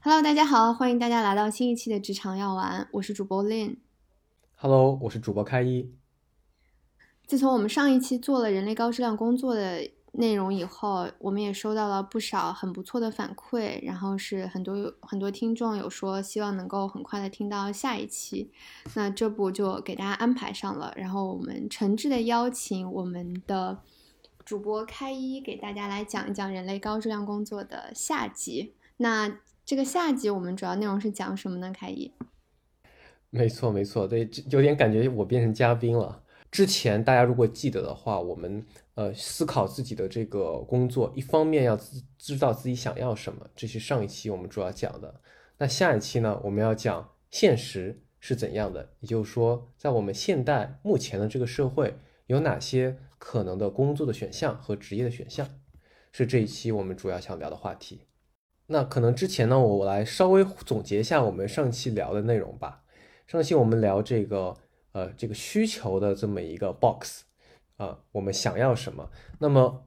Hello，大家好，欢迎大家来到新一期的职场药丸，我是主播 Lin。Hello，我是主播开一。自从我们上一期做了人类高质量工作的内容以后，我们也收到了不少很不错的反馈，然后是很多很多听众有说希望能够很快的听到下一期，那这部就给大家安排上了，然后我们诚挚的邀请我们的主播开一给大家来讲一讲人类高质量工作的下集。那这个下集我们主要内容是讲什么呢？开一？没错，没错，对，有点感觉我变成嘉宾了。之前大家如果记得的话，我们呃思考自己的这个工作，一方面要知知道自己想要什么，这是上一期我们主要讲的。那下一期呢，我们要讲现实是怎样的，也就是说，在我们现代目前的这个社会，有哪些可能的工作的选项和职业的选项，是这一期我们主要想聊的话题。那可能之前呢，我来稍微总结一下我们上期聊的内容吧。上期我们聊这个。呃，这个需求的这么一个 box，啊，我们想要什么？那么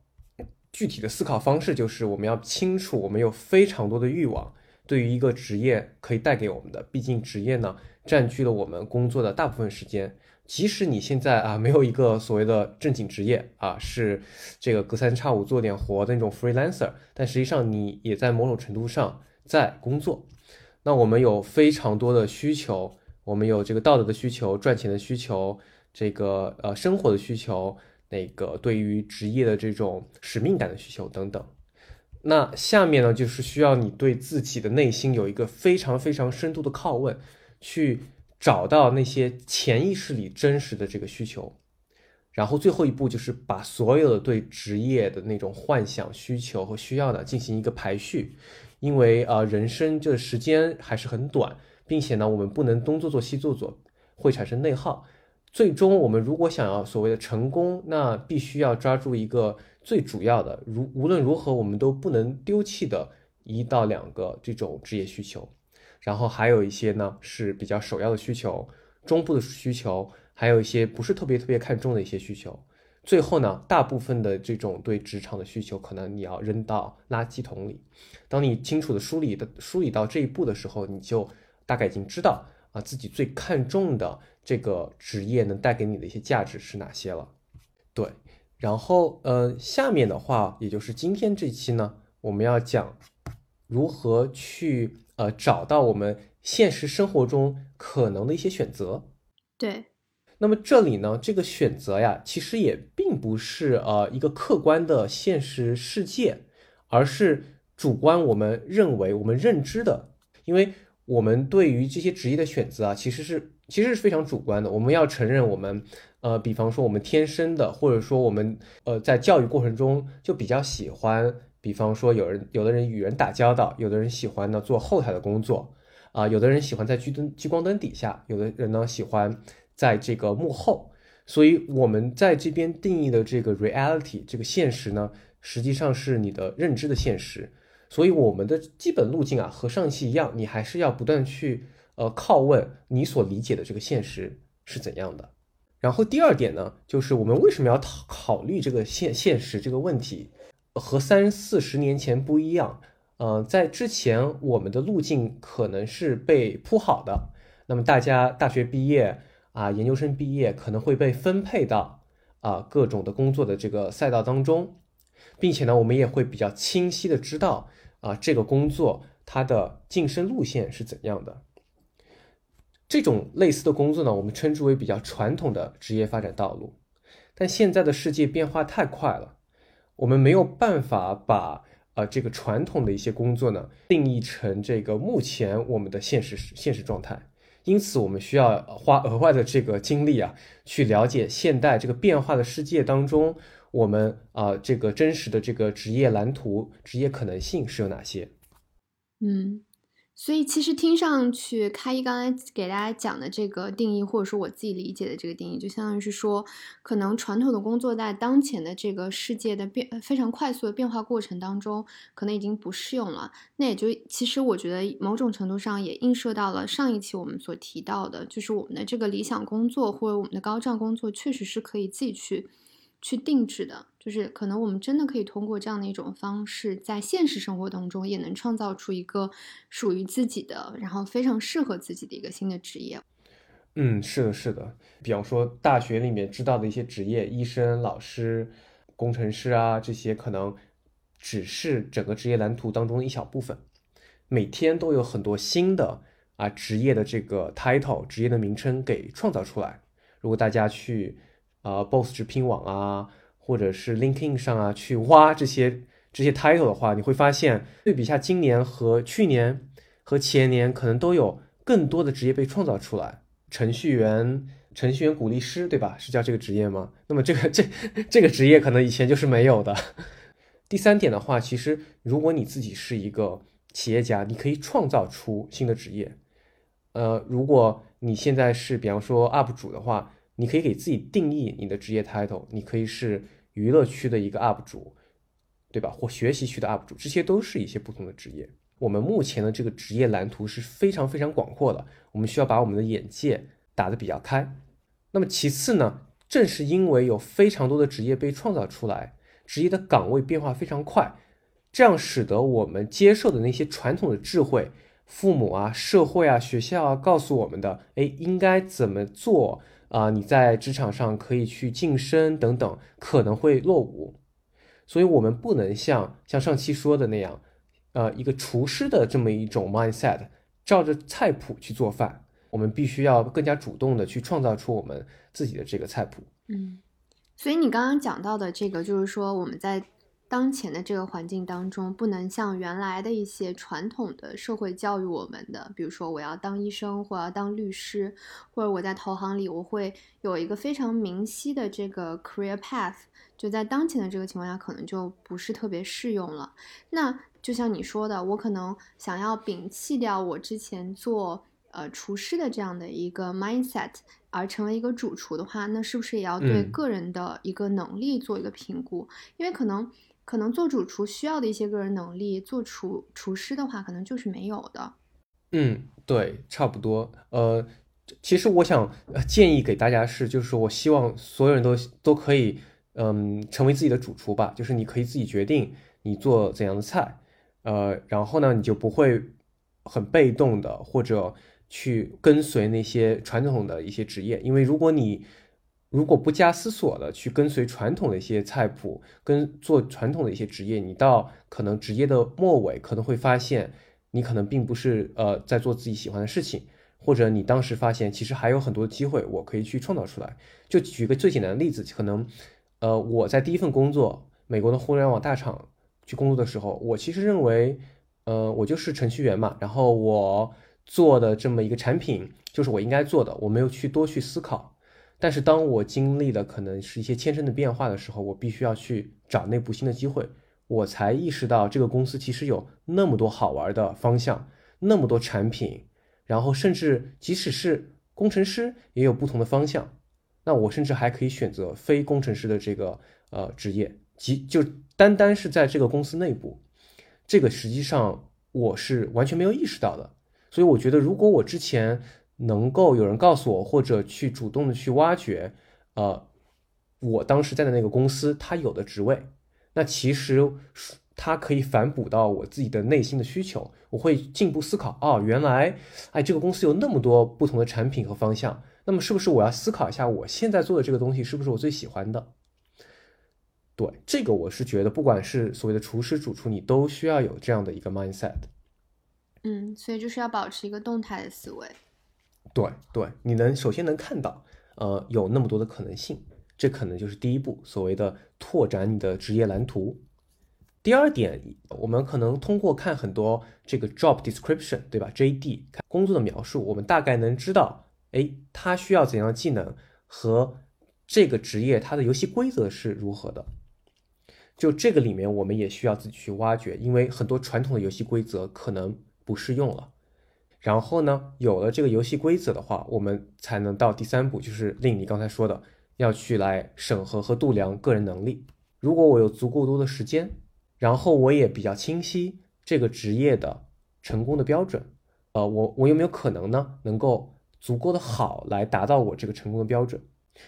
具体的思考方式就是，我们要清楚，我们有非常多的欲望，对于一个职业可以带给我们的。毕竟职业呢，占据了我们工作的大部分时间。即使你现在啊，没有一个所谓的正经职业啊，是这个隔三差五做点活的那种 freelancer，但实际上你也在某种程度上在工作。那我们有非常多的需求。我们有这个道德的需求、赚钱的需求、这个呃生活的需求、那个对于职业的这种使命感的需求等等。那下面呢，就是需要你对自己的内心有一个非常非常深度的拷问，去找到那些潜意识里真实的这个需求。然后最后一步就是把所有的对职业的那种幻想、需求和需要的进行一个排序，因为啊，人生这时间还是很短。并且呢，我们不能东做做西做做，会产生内耗。最终，我们如果想要所谓的成功，那必须要抓住一个最主要的，如无论如何我们都不能丢弃的一到两个这种职业需求。然后还有一些呢是比较首要的需求，中部的需求，还有一些不是特别特别看重的一些需求。最后呢，大部分的这种对职场的需求，可能你要扔到垃圾桶里。当你清楚的梳理的梳理到这一步的时候，你就。大概已经知道啊，自己最看重的这个职业能带给你的一些价值是哪些了。对，然后呃，下面的话，也就是今天这期呢，我们要讲如何去呃找到我们现实生活中可能的一些选择。对，那么这里呢，这个选择呀，其实也并不是呃一个客观的现实世界，而是主观我们认为我们认知的，因为。我们对于这些职业的选择啊，其实是其实是非常主观的。我们要承认，我们呃，比方说我们天生的，或者说我们呃，在教育过程中就比较喜欢，比方说有人有的人与人打交道，有的人喜欢呢做后台的工作啊，有的人喜欢在聚灯聚光灯底下，有的人呢喜欢在这个幕后。所以，我们在这边定义的这个 reality 这个现实呢，实际上是你的认知的现实。所以我们的基本路径啊，和上一期一样，你还是要不断去呃拷问你所理解的这个现实是怎样的。然后第二点呢，就是我们为什么要考考虑这个现现实这个问题，和三四十年前不一样。呃，在之前我们的路径可能是被铺好的，那么大家大学毕业啊，研究生毕业可能会被分配到啊各种的工作的这个赛道当中，并且呢，我们也会比较清晰的知道。啊，这个工作它的晋升路线是怎样的？这种类似的工作呢，我们称之为比较传统的职业发展道路。但现在的世界变化太快了，我们没有办法把呃这个传统的一些工作呢定义成这个目前我们的现实现实状态。因此，我们需要花额外的这个精力啊，去了解现代这个变化的世界当中。我们啊，这个真实的这个职业蓝图、职业可能性是有哪些？嗯，所以其实听上去，开一刚才给大家讲的这个定义，或者说我自己理解的这个定义，就相当于是说，可能传统的工作在当前的这个世界的变非常快速的变化过程当中，可能已经不适用了。那也就其实我觉得某种程度上也映射到了上一期我们所提到的，就是我们的这个理想工作或者我们的高质量工作，确实是可以自己去。去定制的，就是可能我们真的可以通过这样的一种方式，在现实生活当中也能创造出一个属于自己的，然后非常适合自己的一个新的职业。嗯，是的，是的。比方说，大学里面知道的一些职业，医生、老师、工程师啊，这些可能只是整个职业蓝图当中的一小部分。每天都有很多新的啊职业的这个 title、职业的名称给创造出来。如果大家去。啊，Boss 直聘网啊，或者是 LinkedIn 上啊，去挖这些这些 title 的话，你会发现，对比下今年和去年和前年，可能都有更多的职业被创造出来。程序员、程序员鼓励师，对吧？是叫这个职业吗？那么这个这 这个职业可能以前就是没有的。第三点的话，其实如果你自己是一个企业家，你可以创造出新的职业。呃，如果你现在是比方说 UP 主的话。你可以给自己定义你的职业 title，你可以是娱乐区的一个 UP 主，对吧？或学习区的 UP 主，这些都是一些不同的职业。我们目前的这个职业蓝图是非常非常广阔的，我们需要把我们的眼界打得比较开。那么其次呢，正是因为有非常多的职业被创造出来，职业的岗位变化非常快，这样使得我们接受的那些传统的智慧，父母啊、社会啊、学校啊告诉我们的，哎，应该怎么做？啊，你在职场上可以去晋升等等，可能会落伍，所以我们不能像像上期说的那样，呃，一个厨师的这么一种 mindset，照着菜谱去做饭，我们必须要更加主动的去创造出我们自己的这个菜谱。嗯，所以你刚刚讲到的这个，就是说我们在。当前的这个环境当中，不能像原来的一些传统的社会教育我们的，比如说我要当医生，或要当律师，或者我在投行里我会有一个非常明晰的这个 career path，就在当前的这个情况下，可能就不是特别适用了。那就像你说的，我可能想要摒弃掉我之前做呃厨师的这样的一个 mindset，而成为一个主厨的话，那是不是也要对个人的一个能力做一个评估？因为可能。可能做主厨需要的一些个人能力，做厨厨师的话，可能就是没有的。嗯，对，差不多。呃，其实我想建议给大家是，就是我希望所有人都都可以，嗯，成为自己的主厨吧。就是你可以自己决定你做怎样的菜，呃，然后呢，你就不会很被动的或者去跟随那些传统的一些职业，因为如果你如果不加思索的去跟随传统的一些菜谱，跟做传统的一些职业，你到可能职业的末尾，可能会发现你可能并不是呃在做自己喜欢的事情，或者你当时发现其实还有很多机会我可以去创造出来。就举个最简单的例子，可能呃我在第一份工作，美国的互联网大厂去工作的时候，我其实认为呃我就是程序员嘛，然后我做的这么一个产品就是我应该做的，我没有去多去思考。但是当我经历了可能是一些千生的变化的时候，我必须要去找内部新的机会，我才意识到这个公司其实有那么多好玩的方向，那么多产品，然后甚至即使是工程师也有不同的方向，那我甚至还可以选择非工程师的这个呃职业，即就单单是在这个公司内部，这个实际上我是完全没有意识到的，所以我觉得如果我之前。能够有人告诉我，或者去主动的去挖掘，呃，我当时在的那个公司它有的职位，那其实它可以反哺到我自己的内心的需求，我会进一步思考，哦，原来，哎，这个公司有那么多不同的产品和方向，那么是不是我要思考一下，我现在做的这个东西是不是我最喜欢的？对，这个我是觉得，不管是所谓的厨师、主厨，你都需要有这样的一个 mindset。嗯，所以就是要保持一个动态的思维。对对，你能首先能看到，呃，有那么多的可能性，这可能就是第一步，所谓的拓展你的职业蓝图。第二点，我们可能通过看很多这个 job description，对吧？JD 工作的描述，我们大概能知道，哎，他需要怎样的技能和这个职业它的游戏规则是如何的。就这个里面，我们也需要自己去挖掘，因为很多传统的游戏规则可能不适用了。然后呢，有了这个游戏规则的话，我们才能到第三步，就是令你刚才说的，要去来审核和度量个人能力。如果我有足够多的时间，然后我也比较清晰这个职业的成功的标准，呃，我我有没有可能呢，能够足够的好来达到我这个成功的标准？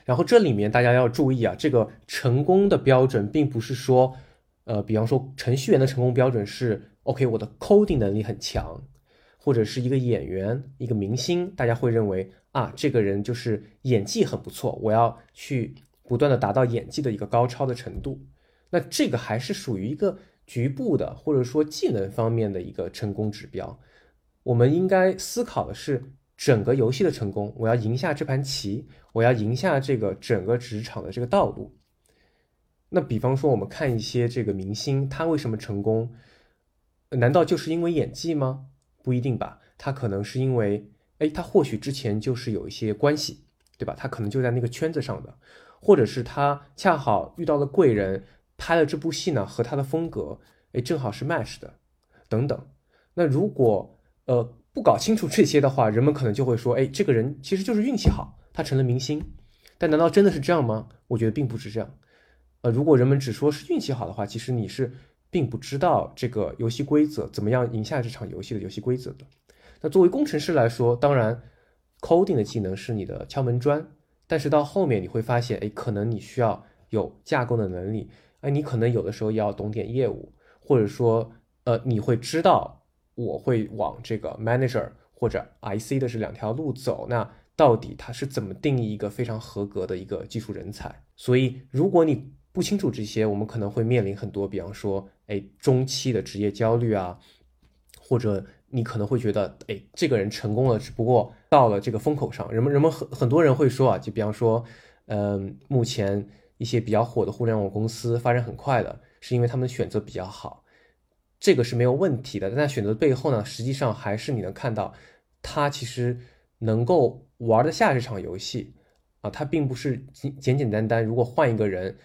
然后这里面大家要注意啊，这个成功的标准并不是说，呃，比方说程序员的成功标准是 OK，我的 coding 能力很强，或者是一个演员、一个明星，大家会认为啊，这个人就是演技很不错，我要去不断的达到演技的一个高超的程度。那这个还是属于一个局部的，或者说技能方面的一个成功指标。我们应该思考的是。整个游戏的成功，我要赢下这盘棋，我要赢下这个整个职场的这个道路。那比方说，我们看一些这个明星，他为什么成功？难道就是因为演技吗？不一定吧，他可能是因为，哎，他或许之前就是有一些关系，对吧？他可能就在那个圈子上的，或者是他恰好遇到了贵人，拍了这部戏呢，和他的风格，哎，正好是 match 的，等等。那如果，呃。不搞清楚这些的话，人们可能就会说：“哎，这个人其实就是运气好，他成了明星。”但难道真的是这样吗？我觉得并不是这样。呃，如果人们只说是运气好的话，其实你是并不知道这个游戏规则怎么样赢下这场游戏的游戏规则的。那作为工程师来说，当然，coding 的技能是你的敲门砖，但是到后面你会发现，哎，可能你需要有架构的能力，哎，你可能有的时候要懂点业务，或者说，呃，你会知道。我会往这个 manager 或者 IC 的这两条路走。那到底他是怎么定义一个非常合格的一个技术人才？所以，如果你不清楚这些，我们可能会面临很多，比方说，哎，中期的职业焦虑啊，或者你可能会觉得，哎，这个人成功了，只不过到了这个风口上。人们人们很很多人会说啊，就比方说，嗯，目前一些比较火的互联网公司发展很快的，是因为他们选择比较好。这个是没有问题的，但在选择背后呢，实际上还是你能看到，他其实能够玩得下这场游戏啊，他并不是简简简单单，如果换一个人，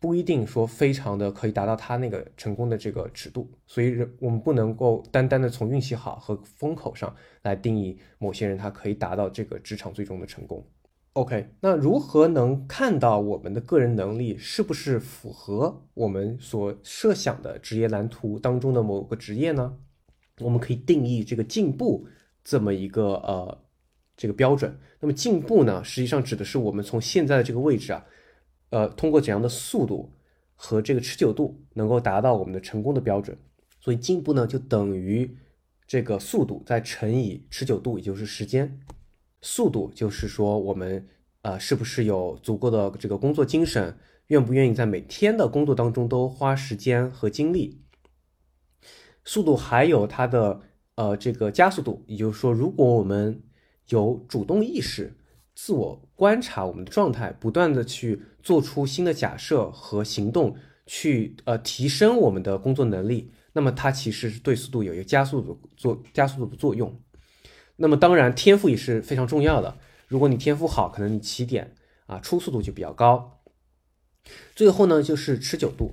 不一定说非常的可以达到他那个成功的这个尺度，所以我们不能够单单的从运气好和风口上来定义某些人他可以达到这个职场最终的成功。OK，那如何能看到我们的个人能力是不是符合我们所设想的职业蓝图当中的某个职业呢？我们可以定义这个进步这么一个呃这个标准。那么进步呢，实际上指的是我们从现在的这个位置啊，呃，通过怎样的速度和这个持久度能够达到我们的成功的标准。所以进步呢，就等于这个速度再乘以持久度，也就是时间。速度就是说，我们呃是不是有足够的这个工作精神，愿不愿意在每天的工作当中都花时间和精力？速度还有它的呃这个加速度，也就是说，如果我们有主动意识、自我观察我们的状态，不断的去做出新的假设和行动，去呃提升我们的工作能力，那么它其实是对速度有一个加速度做加速度的作用。那么当然，天赋也是非常重要的。如果你天赋好，可能你起点啊初速度就比较高。最后呢，就是持久度。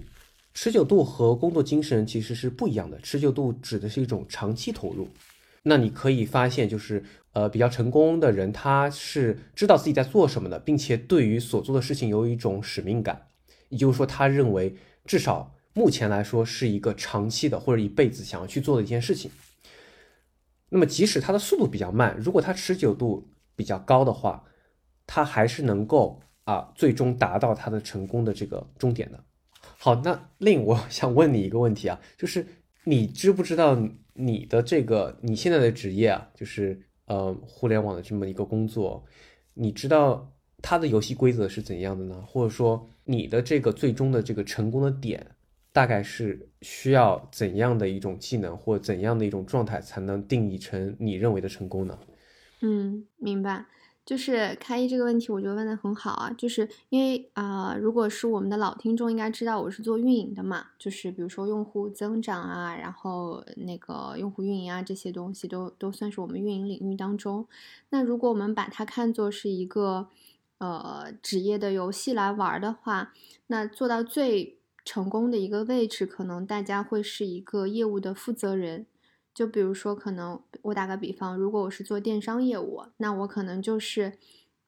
持久度和工作精神其实是不一样的。持久度指的是一种长期投入。那你可以发现，就是呃比较成功的人，他是知道自己在做什么的，并且对于所做的事情有一种使命感。也就是说，他认为至少目前来说是一个长期的或者一辈子想要去做的一件事情。那么，即使他的速度比较慢，如果他持久度比较高的话，他还是能够啊，最终达到他的成功的这个终点的。好，那令我想问你一个问题啊，就是你知不知道你的这个你现在的职业啊，就是呃互联网的这么一个工作，你知道它的游戏规则是怎样的呢？或者说你的这个最终的这个成功的点？大概是需要怎样的一种技能或怎样的一种状态才能定义成你认为的成功呢？嗯，明白。就是开一这个问题，我觉得问的很好啊。就是因为啊，如果是我们的老听众，应该知道我是做运营的嘛。就是比如说用户增长啊，然后那个用户运营啊，这些东西都都算是我们运营领域当中。那如果我们把它看作是一个呃职业的游戏来玩的话，那做到最成功的一个位置，可能大家会是一个业务的负责人，就比如说，可能我打个比方，如果我是做电商业务，那我可能就是，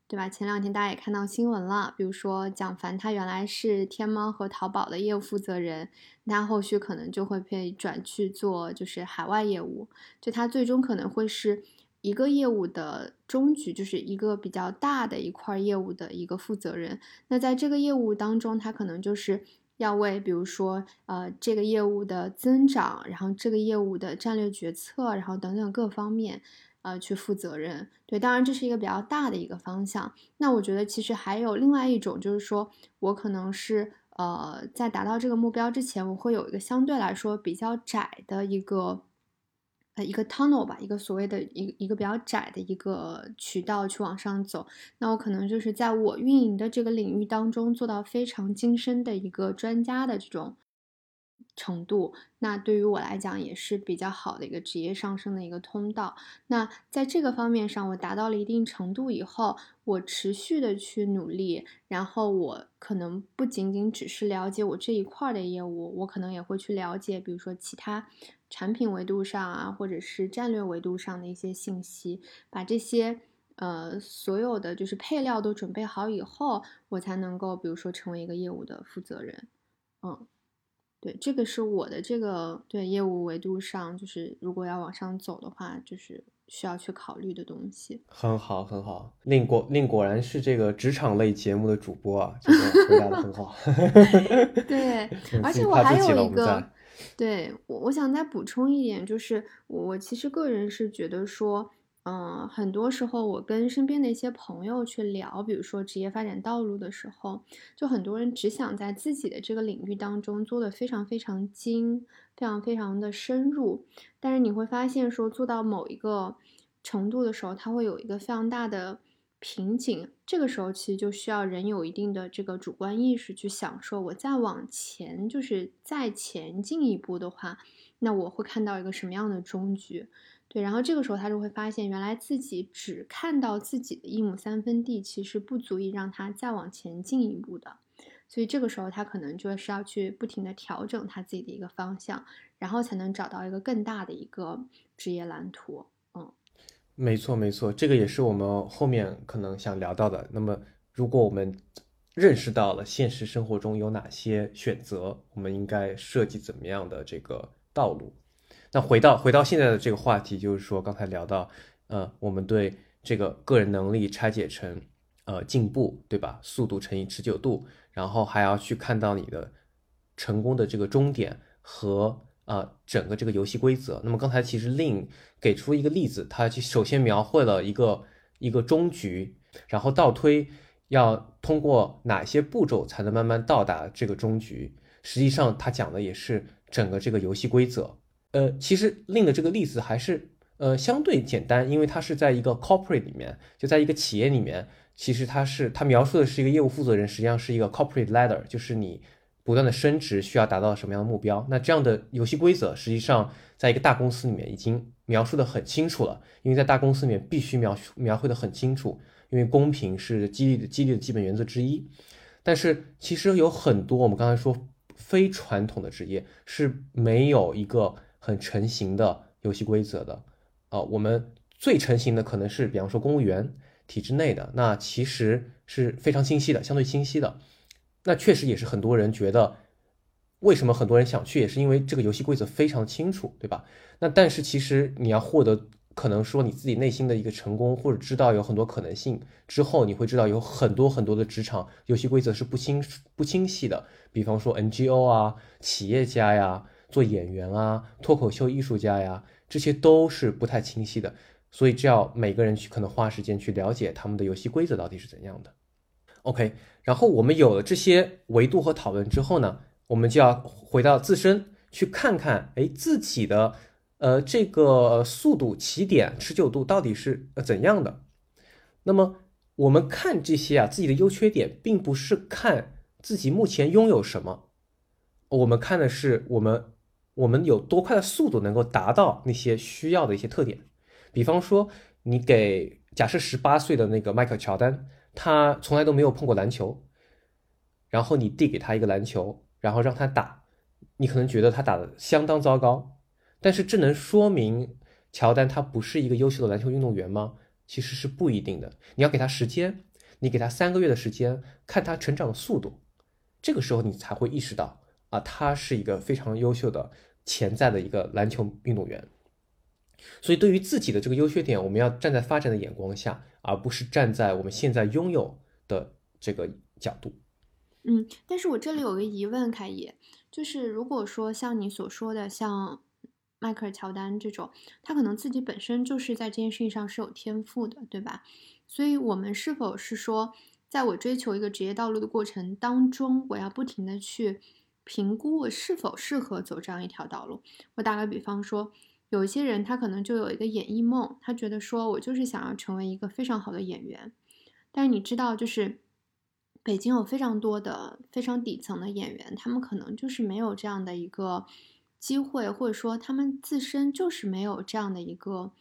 对吧？前两天大家也看到新闻了，比如说蒋凡他原来是天猫和淘宝的业务负责人，他后续可能就会被转去做就是海外业务，就他最终可能会是。一个业务的中局就是一个比较大的一块业务的一个负责人。那在这个业务当中，他可能就是要为，比如说，呃，这个业务的增长，然后这个业务的战略决策，然后等等各方面，呃，去负责任。对，当然这是一个比较大的一个方向。那我觉得其实还有另外一种，就是说我可能是，呃，在达到这个目标之前，我会有一个相对来说比较窄的一个。一个 tunnel 吧，一个所谓的一一个比较窄的一个渠道去往上走，那我可能就是在我运营的这个领域当中做到非常精深的一个专家的这种程度，那对于我来讲也是比较好的一个职业上升的一个通道。那在这个方面上，我达到了一定程度以后，我持续的去努力，然后我可能不仅仅只是了解我这一块的业务，我可能也会去了解，比如说其他。产品维度上啊，或者是战略维度上的一些信息，把这些呃所有的就是配料都准备好以后，我才能够比如说成为一个业务的负责人。嗯，对，这个是我的这个对业务维度上，就是如果要往上走的话，就是需要去考虑的东西。很好，很好，令果令果然是这个职场类节目的主播啊，这个回答的很好。对，而且我还有一个。对我，我想再补充一点，就是我其实个人是觉得说，嗯，很多时候我跟身边的一些朋友去聊，比如说职业发展道路的时候，就很多人只想在自己的这个领域当中做的非常非常精，非常非常的深入，但是你会发现说做到某一个程度的时候，他会有一个非常大的。瓶颈，这个时候其实就需要人有一定的这个主观意识去想，说。我再往前，就是再前进一步的话，那我会看到一个什么样的终局？对，然后这个时候他就会发现，原来自己只看到自己的一亩三分地，其实不足以让他再往前进一步的。所以这个时候他可能就是要去不停的调整他自己的一个方向，然后才能找到一个更大的一个职业蓝图。嗯没错，没错，这个也是我们后面可能想聊到的。那么，如果我们认识到了现实生活中有哪些选择，我们应该设计怎么样的这个道路？那回到回到现在的这个话题，就是说刚才聊到，呃，我们对这个个人能力拆解成，呃，进步，对吧？速度乘以持久度，然后还要去看到你的成功的这个终点和。啊，整个这个游戏规则。那么刚才其实令给出一个例子，他首先描绘了一个一个终局，然后倒推要通过哪些步骤才能慢慢到达这个终局。实际上他讲的也是整个这个游戏规则。呃，其实令的这个例子还是呃相对简单，因为它是在一个 corporate 里面，就在一个企业里面，其实它是它描述的是一个业务负责人，实际上是一个 corporate ladder，就是你。不断的升职需要达到什么样的目标？那这样的游戏规则实际上在一个大公司里面已经描述的很清楚了，因为在大公司里面必须描描绘的很清楚，因为公平是激励的激励的基本原则之一。但是其实有很多我们刚才说非传统的职业是没有一个很成型的游戏规则的。啊，我们最成型的可能是比方说公务员体制内的，那其实是非常清晰的，相对清晰的。那确实也是很多人觉得，为什么很多人想去，也是因为这个游戏规则非常清楚，对吧？那但是其实你要获得可能说你自己内心的一个成功，或者知道有很多可能性之后，你会知道有很多很多的职场游戏规则是不清不清晰的。比方说 NGO 啊、企业家呀、做演员啊、脱口秀艺术家呀，这些都是不太清晰的。所以，这要每个人去可能花时间去了解他们的游戏规则到底是怎样的。OK。然后我们有了这些维度和讨论之后呢，我们就要回到自身去看看，哎，自己的呃这个速度、起点、持久度到底是呃怎样的？那么我们看这些啊，自己的优缺点，并不是看自己目前拥有什么，我们看的是我们我们有多快的速度能够达到那些需要的一些特点。比方说，你给假设十八岁的那个迈克乔丹。他从来都没有碰过篮球，然后你递给他一个篮球，然后让他打，你可能觉得他打的相当糟糕，但是这能说明乔丹他不是一个优秀的篮球运动员吗？其实是不一定的。你要给他时间，你给他三个月的时间，看他成长的速度，这个时候你才会意识到啊，他是一个非常优秀的潜在的一个篮球运动员。所以，对于自己的这个优缺点，我们要站在发展的眼光下，而不是站在我们现在拥有的这个角度。嗯，但是我这里有个疑问，凯爷，就是如果说像你所说的，像迈克尔乔丹这种，他可能自己本身就是在这件事情上是有天赋的，对吧？所以，我们是否是说，在我追求一个职业道路的过程当中，我要不停的去评估我是否适合走这样一条道路？我打个比方说。有一些人，他可能就有一个演艺梦，他觉得说我就是想要成为一个非常好的演员。但是你知道，就是北京有非常多的非常底层的演员，他们可能就是没有这样的一个机会，或者说他们自身就是没有这样的一个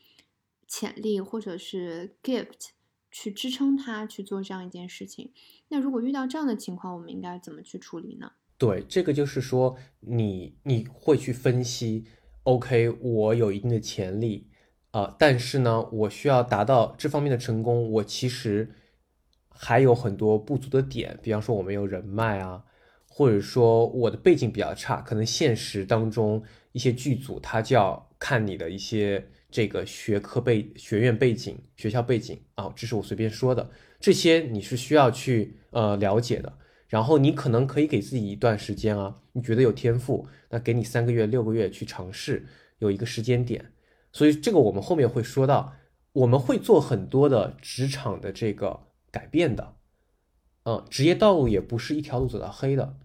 潜力或者是 gift 去支撑他去做这样一件事情。那如果遇到这样的情况，我们应该怎么去处理呢？对，这个就是说，你你会去分析。OK，我有一定的潜力，啊，但是呢，我需要达到这方面的成功，我其实还有很多不足的点，比方说我没有人脉啊，或者说我的背景比较差，可能现实当中一些剧组他就要看你的一些这个学科背、学院背景、学校背景啊，这是我随便说的，这些你是需要去呃了解的。然后你可能可以给自己一段时间啊，你觉得有天赋，那给你三个月、六个月去尝试，有一个时间点。所以这个我们后面会说到，我们会做很多的职场的这个改变的，嗯，职业道路也不是一条路走到黑的。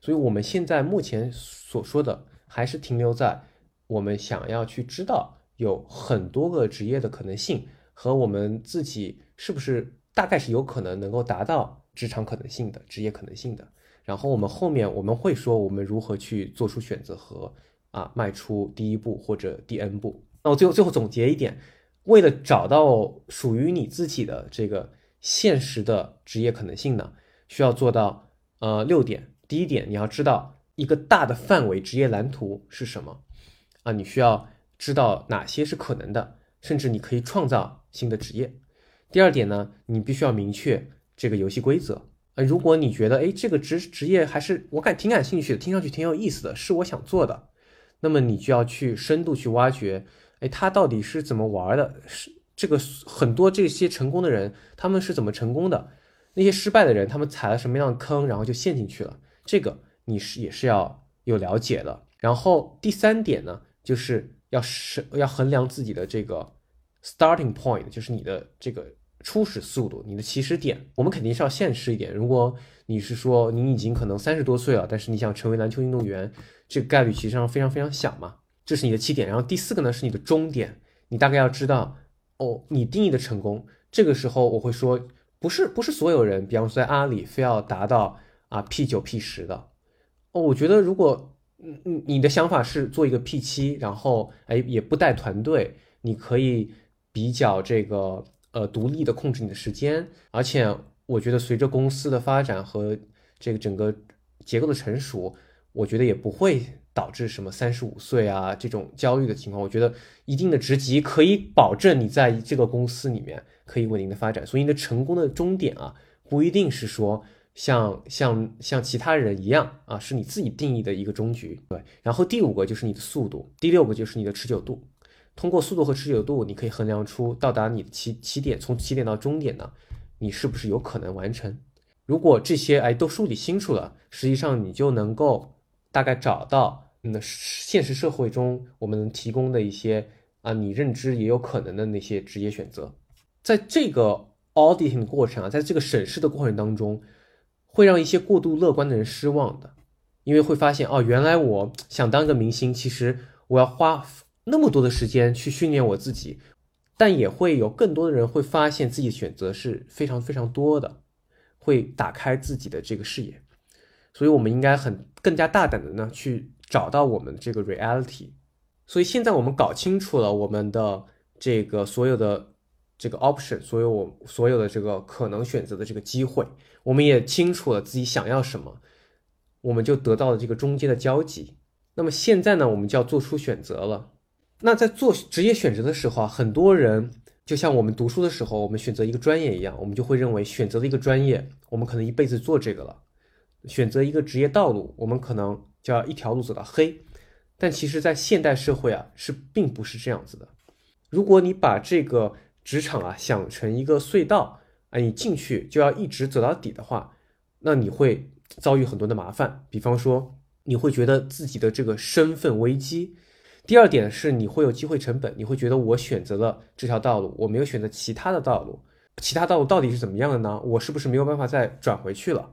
所以我们现在目前所说的还是停留在我们想要去知道有很多个职业的可能性和我们自己是不是大概是有可能能够达到。职场可能性的职业可能性的，然后我们后面我们会说我们如何去做出选择和啊迈出第一步或者第 N 步。那我最后最后总结一点，为了找到属于你自己的这个现实的职业可能性呢，需要做到呃六点。第一点，你要知道一个大的范围职业蓝图是什么啊，你需要知道哪些是可能的，甚至你可以创造新的职业。第二点呢，你必须要明确。这个游戏规则，呃，如果你觉得，哎，这个职职业还是我感挺感兴趣的，听上去挺有意思的，是我想做的，那么你就要去深度去挖掘，哎，他到底是怎么玩的？是这个很多这些成功的人，他们是怎么成功的？那些失败的人，他们踩了什么样的坑，然后就陷进去了？这个你是也是要有了解的。然后第三点呢，就是要是要衡量自己的这个 starting point，就是你的这个。初始速度，你的起始点，我们肯定是要现实一点。如果你是说你已经可能三十多岁了，但是你想成为篮球运动员，这个概率其实上非常非常小嘛。这是你的起点。然后第四个呢是你的终点，你大概要知道哦，你定义的成功。这个时候我会说，不是不是所有人，比方说在阿里非要达到啊 P 九 P 十的哦。我觉得如果嗯嗯你的想法是做一个 P 七，然后哎也不带团队，你可以比较这个。呃，独立的控制你的时间，而且我觉得随着公司的发展和这个整个结构的成熟，我觉得也不会导致什么三十五岁啊这种焦虑的情况。我觉得一定的职级可以保证你在这个公司里面可以稳定的发展。所以你的成功的终点啊，不一定是说像像像其他人一样啊，是你自己定义的一个终局。对，然后第五个就是你的速度，第六个就是你的持久度。通过速度和持久度，你可以衡量出到达你的起起点，从起点到终点呢，你是不是有可能完成？如果这些哎都梳理清楚了，实际上你就能够大概找到你的现实社会中我们能提供的一些啊你认知也有可能的那些职业选择。在这个 auditing 的过程啊，在这个审视的过程当中，会让一些过度乐观的人失望的，因为会发现哦，原来我想当一个明星，其实我要花。那么多的时间去训练我自己，但也会有更多的人会发现自己的选择是非常非常多的，会打开自己的这个视野，所以我们应该很更加大胆的呢去找到我们这个 reality。所以现在我们搞清楚了我们的这个所有的这个 option，所有我所有的这个可能选择的这个机会，我们也清楚了自己想要什么，我们就得到了这个中间的交集。那么现在呢，我们就要做出选择了。那在做职业选择的时候啊，很多人就像我们读书的时候，我们选择一个专业一样，我们就会认为选择了一个专业，我们可能一辈子做这个了；选择一个职业道路，我们可能就要一条路走到黑。但其实，在现代社会啊，是并不是这样子的。如果你把这个职场啊想成一个隧道啊，你进去就要一直走到底的话，那你会遭遇很多的麻烦。比方说，你会觉得自己的这个身份危机。第二点是，你会有机会成本，你会觉得我选择了这条道路，我没有选择其他的道路，其他道路到底是怎么样的呢？我是不是没有办法再转回去了？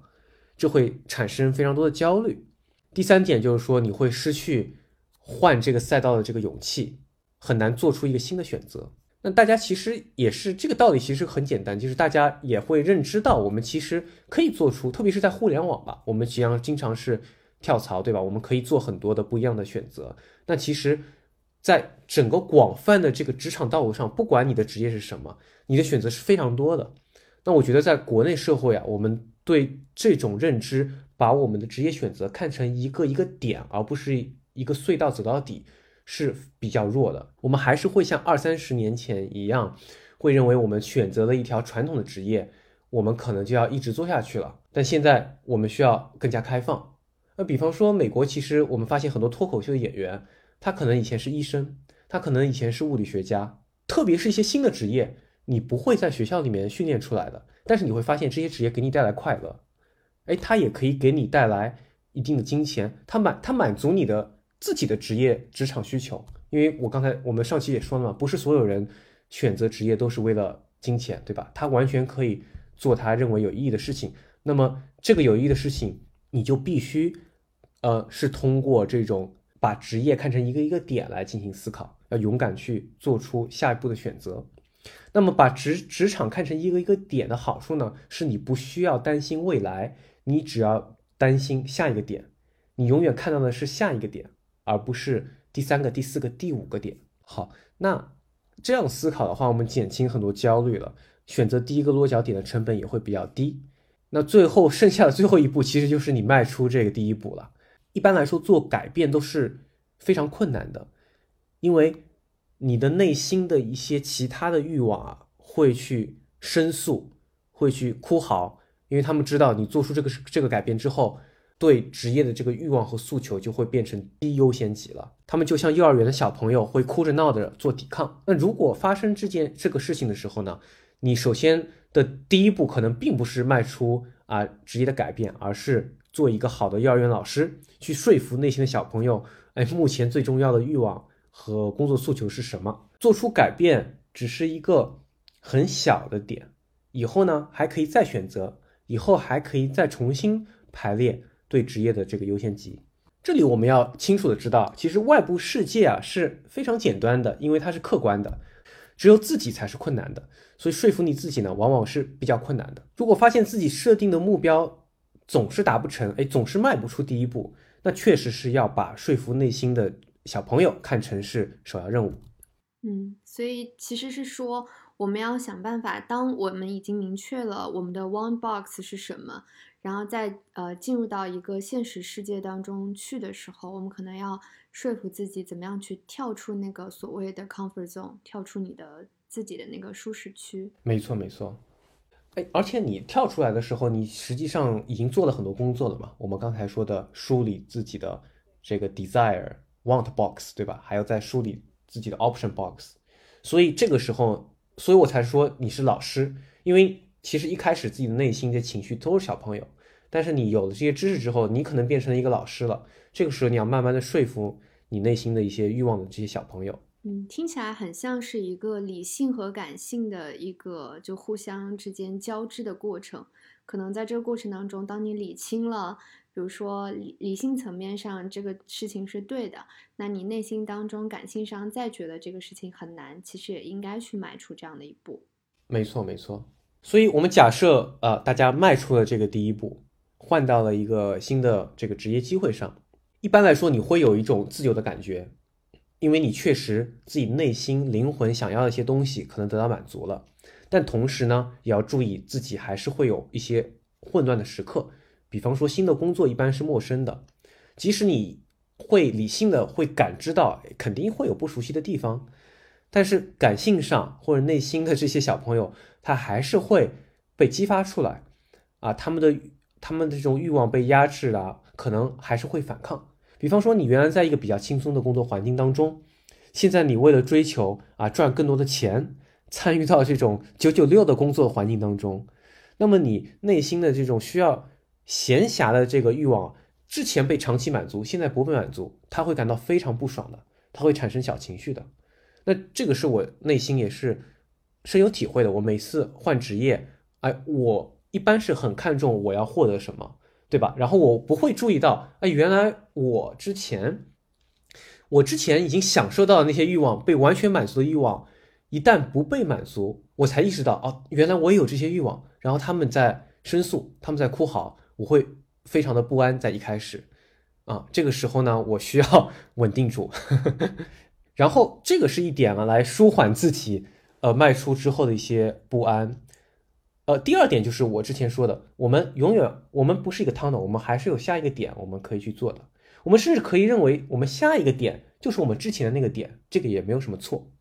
这会产生非常多的焦虑。第三点就是说，你会失去换这个赛道的这个勇气，很难做出一个新的选择。那大家其实也是这个道理，其实很简单，就是大家也会认知到，我们其实可以做出，特别是在互联网吧，我们实际上经常是跳槽，对吧？我们可以做很多的不一样的选择。那其实，在整个广泛的这个职场道路上，不管你的职业是什么，你的选择是非常多的。那我觉得在国内社会啊，我们对这种认知，把我们的职业选择看成一个一个点，而不是一个隧道走到底。是比较弱的，我们还是会像二三十年前一样，会认为我们选择了一条传统的职业，我们可能就要一直做下去了。但现在我们需要更加开放。那比方说美国，其实我们发现很多脱口秀的演员，他可能以前是医生，他可能以前是物理学家，特别是一些新的职业，你不会在学校里面训练出来的。但是你会发现这些职业给你带来快乐，哎，它也可以给你带来一定的金钱，它满它满足你的。自己的职业职场需求，因为我刚才我们上期也说了嘛，不是所有人选择职业都是为了金钱，对吧？他完全可以做他认为有意义的事情。那么这个有意义的事情，你就必须，呃，是通过这种把职业看成一个一个点来进行思考，要勇敢去做出下一步的选择。那么把职职场看成一个一个点的好处呢，是你不需要担心未来，你只要担心下一个点，你永远看到的是下一个点。而不是第三个、第四个、第五个点。好，那这样思考的话，我们减轻很多焦虑了。选择第一个落脚点的成本也会比较低。那最后剩下的最后一步，其实就是你迈出这个第一步了。一般来说，做改变都是非常困难的，因为你的内心的一些其他的欲望啊，会去申诉，会去哭嚎，因为他们知道你做出这个这个改变之后。对职业的这个欲望和诉求就会变成低优先级了。他们就像幼儿园的小朋友，会哭着闹着做抵抗。那如果发生这件这个事情的时候呢？你首先的第一步可能并不是迈出啊职业的改变，而是做一个好的幼儿园老师，去说服内心的小朋友，哎，目前最重要的欲望和工作诉求是什么？做出改变只是一个很小的点，以后呢还可以再选择，以后还可以再重新排列。对职业的这个优先级，这里我们要清楚的知道，其实外部世界啊是非常简单的，因为它是客观的，只有自己才是困难的。所以说服你自己呢，往往是比较困难的。如果发现自己设定的目标总是达不成，哎，总是迈不出第一步，那确实是要把说服内心的小朋友看成是首要任务。嗯，所以其实是说，我们要想办法，当我们已经明确了我们的 one box 是什么。然后再呃进入到一个现实世界当中去的时候，我们可能要说服自己怎么样去跳出那个所谓的 comfort zone，跳出你的自己的那个舒适区。没错没错，哎，而且你跳出来的时候，你实际上已经做了很多工作了嘛。我们刚才说的梳理自己的这个 desire want box，对吧？还要再梳理自己的 option box。所以这个时候，所以我才说你是老师，因为其实一开始自己的内心的情绪都是小朋友。但是你有了这些知识之后，你可能变成了一个老师了。这个时候你要慢慢的说服你内心的一些欲望的这些小朋友。嗯，听起来很像是一个理性和感性的一个就互相之间交织的过程。可能在这个过程当中，当你理清了，比如说理理性层面上这个事情是对的，那你内心当中感性上再觉得这个事情很难，其实也应该去迈出这样的一步。没错，没错。所以我们假设呃，大家迈出了这个第一步。换到了一个新的这个职业机会上，一般来说你会有一种自由的感觉，因为你确实自己内心灵魂想要的一些东西可能得到满足了，但同时呢，也要注意自己还是会有一些混乱的时刻。比方说新的工作一般是陌生的，即使你会理性的会感知到肯定会有不熟悉的地方，但是感性上或者内心的这些小朋友，他还是会被激发出来啊，他们的他们的这种欲望被压制了，可能还是会反抗。比方说，你原来在一个比较轻松的工作环境当中，现在你为了追求啊赚更多的钱，参与到这种九九六的工作环境当中，那么你内心的这种需要闲暇的这个欲望，之前被长期满足，现在不被满足，他会感到非常不爽的，他会产生小情绪的。那这个是我内心也是深有体会的。我每次换职业，哎，我一般是很看重我要获得什么。对吧？然后我不会注意到，哎，原来我之前，我之前已经享受到的那些欲望被完全满足的欲望，一旦不被满足，我才意识到，哦，原来我也有这些欲望。然后他们在申诉，他们在哭嚎，我会非常的不安。在一开始，啊，这个时候呢，我需要稳定住。然后这个是一点啊，来舒缓自己，呃，迈出之后的一些不安。呃，第二点就是我之前说的，我们永远我们不是一个 tunnel，我们还是有下一个点我们可以去做的。我们甚至可以认为，我们下一个点就是我们之前的那个点，这个也没有什么错，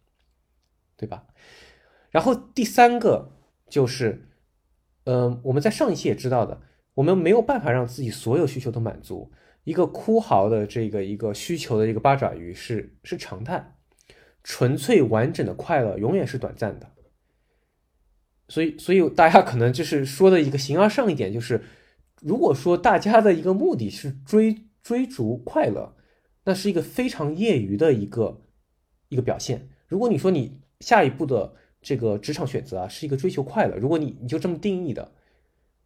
对吧？然后第三个就是，嗯，我们在上一期也知道的，我们没有办法让自己所有需求都满足。一个哭嚎的这个一个需求的一个八爪鱼是是常态，纯粹完整的快乐永远是短暂的。所以，所以大家可能就是说的一个形而上一点，就是如果说大家的一个目的是追追逐快乐，那是一个非常业余的一个一个表现。如果你说你下一步的这个职场选择啊是一个追求快乐，如果你你就这么定义的，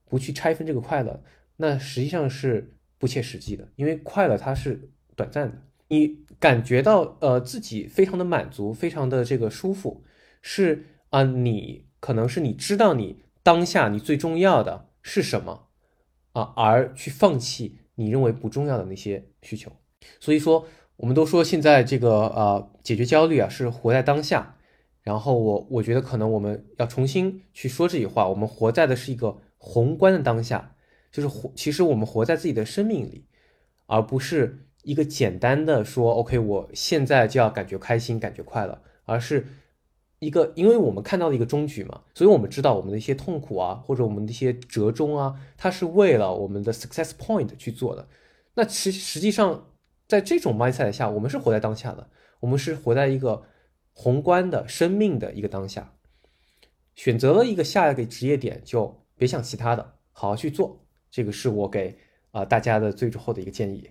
不去拆分这个快乐，那实际上是不切实际的，因为快乐它是短暂的。你感觉到呃自己非常的满足，非常的这个舒服，是啊你。可能是你知道你当下你最重要的是什么啊，而去放弃你认为不重要的那些需求。所以说，我们都说现在这个呃解决焦虑啊是活在当下。然后我我觉得可能我们要重新去说这句话，我们活在的是一个宏观的当下，就是活其实我们活在自己的生命里，而不是一个简单的说 OK 我现在就要感觉开心感觉快乐，而是。一个，因为我们看到了一个终局嘛，所以我们知道我们的一些痛苦啊，或者我们的一些折中啊，它是为了我们的 success point 去做的。那实实际上，在这种 mindset 下，我们是活在当下的，我们是活在一个宏观的生命的一个当下。选择了一个下一个职业点，就别想其他的，好好去做。这个是我给啊大家的最后的一个建议。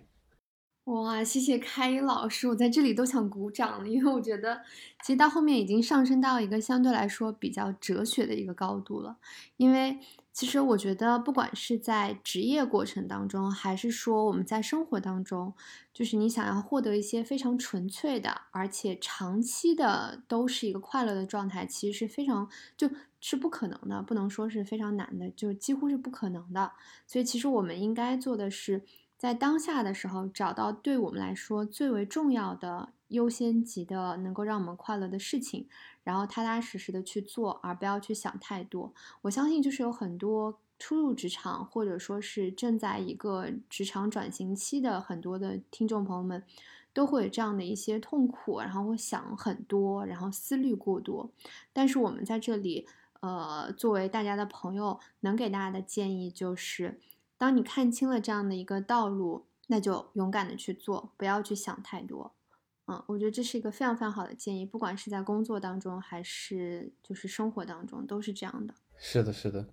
哇，谢谢开一老师，我在这里都想鼓掌了，因为我觉得其实到后面已经上升到一个相对来说比较哲学的一个高度了。因为其实我觉得，不管是在职业过程当中，还是说我们在生活当中，就是你想要获得一些非常纯粹的，而且长期的都是一个快乐的状态，其实是非常就是不可能的，不能说是非常难的，就几乎是不可能的。所以其实我们应该做的是。在当下的时候，找到对我们来说最为重要的、优先级的，能够让我们快乐的事情，然后踏踏实实的去做，而不要去想太多。我相信，就是有很多初入职场，或者说是正在一个职场转型期的很多的听众朋友们，都会有这样的一些痛苦，然后会想很多，然后思虑过多。但是我们在这里，呃，作为大家的朋友，能给大家的建议就是。当你看清了这样的一个道路，那就勇敢的去做，不要去想太多。嗯，我觉得这是一个非常非常好的建议，不管是在工作当中，还是就是生活当中，都是这样的。是的，是的。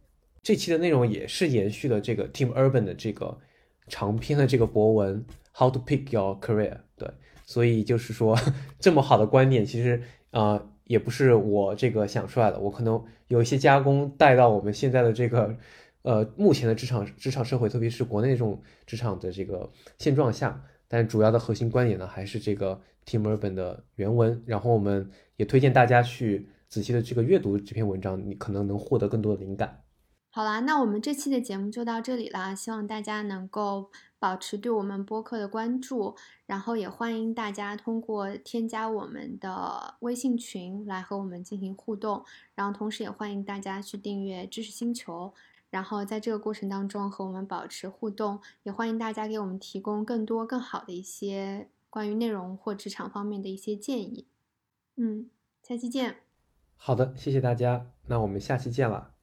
这期的内容也是延续了这个 Tim Urban 的这个长篇的这个博文《How to Pick Your Career》。对，所以就是说 这么好的观点，其实啊，也不是我这个想出来的，我可能有一些加工带到我们现在的这个。呃，目前的职场职场社会，特别是国内这种职场的这个现状下，但主要的核心观点呢，还是这个 Tim Urban 的原文。然后我们也推荐大家去仔细的这个阅读这篇文章，你可能能获得更多的灵感。好啦，那我们这期的节目就到这里啦，希望大家能够保持对我们播客的关注，然后也欢迎大家通过添加我们的微信群来和我们进行互动，然后同时也欢迎大家去订阅知识星球。然后在这个过程当中和我们保持互动，也欢迎大家给我们提供更多更好的一些关于内容或职场方面的一些建议。嗯，下期见。好的，谢谢大家，那我们下期见了。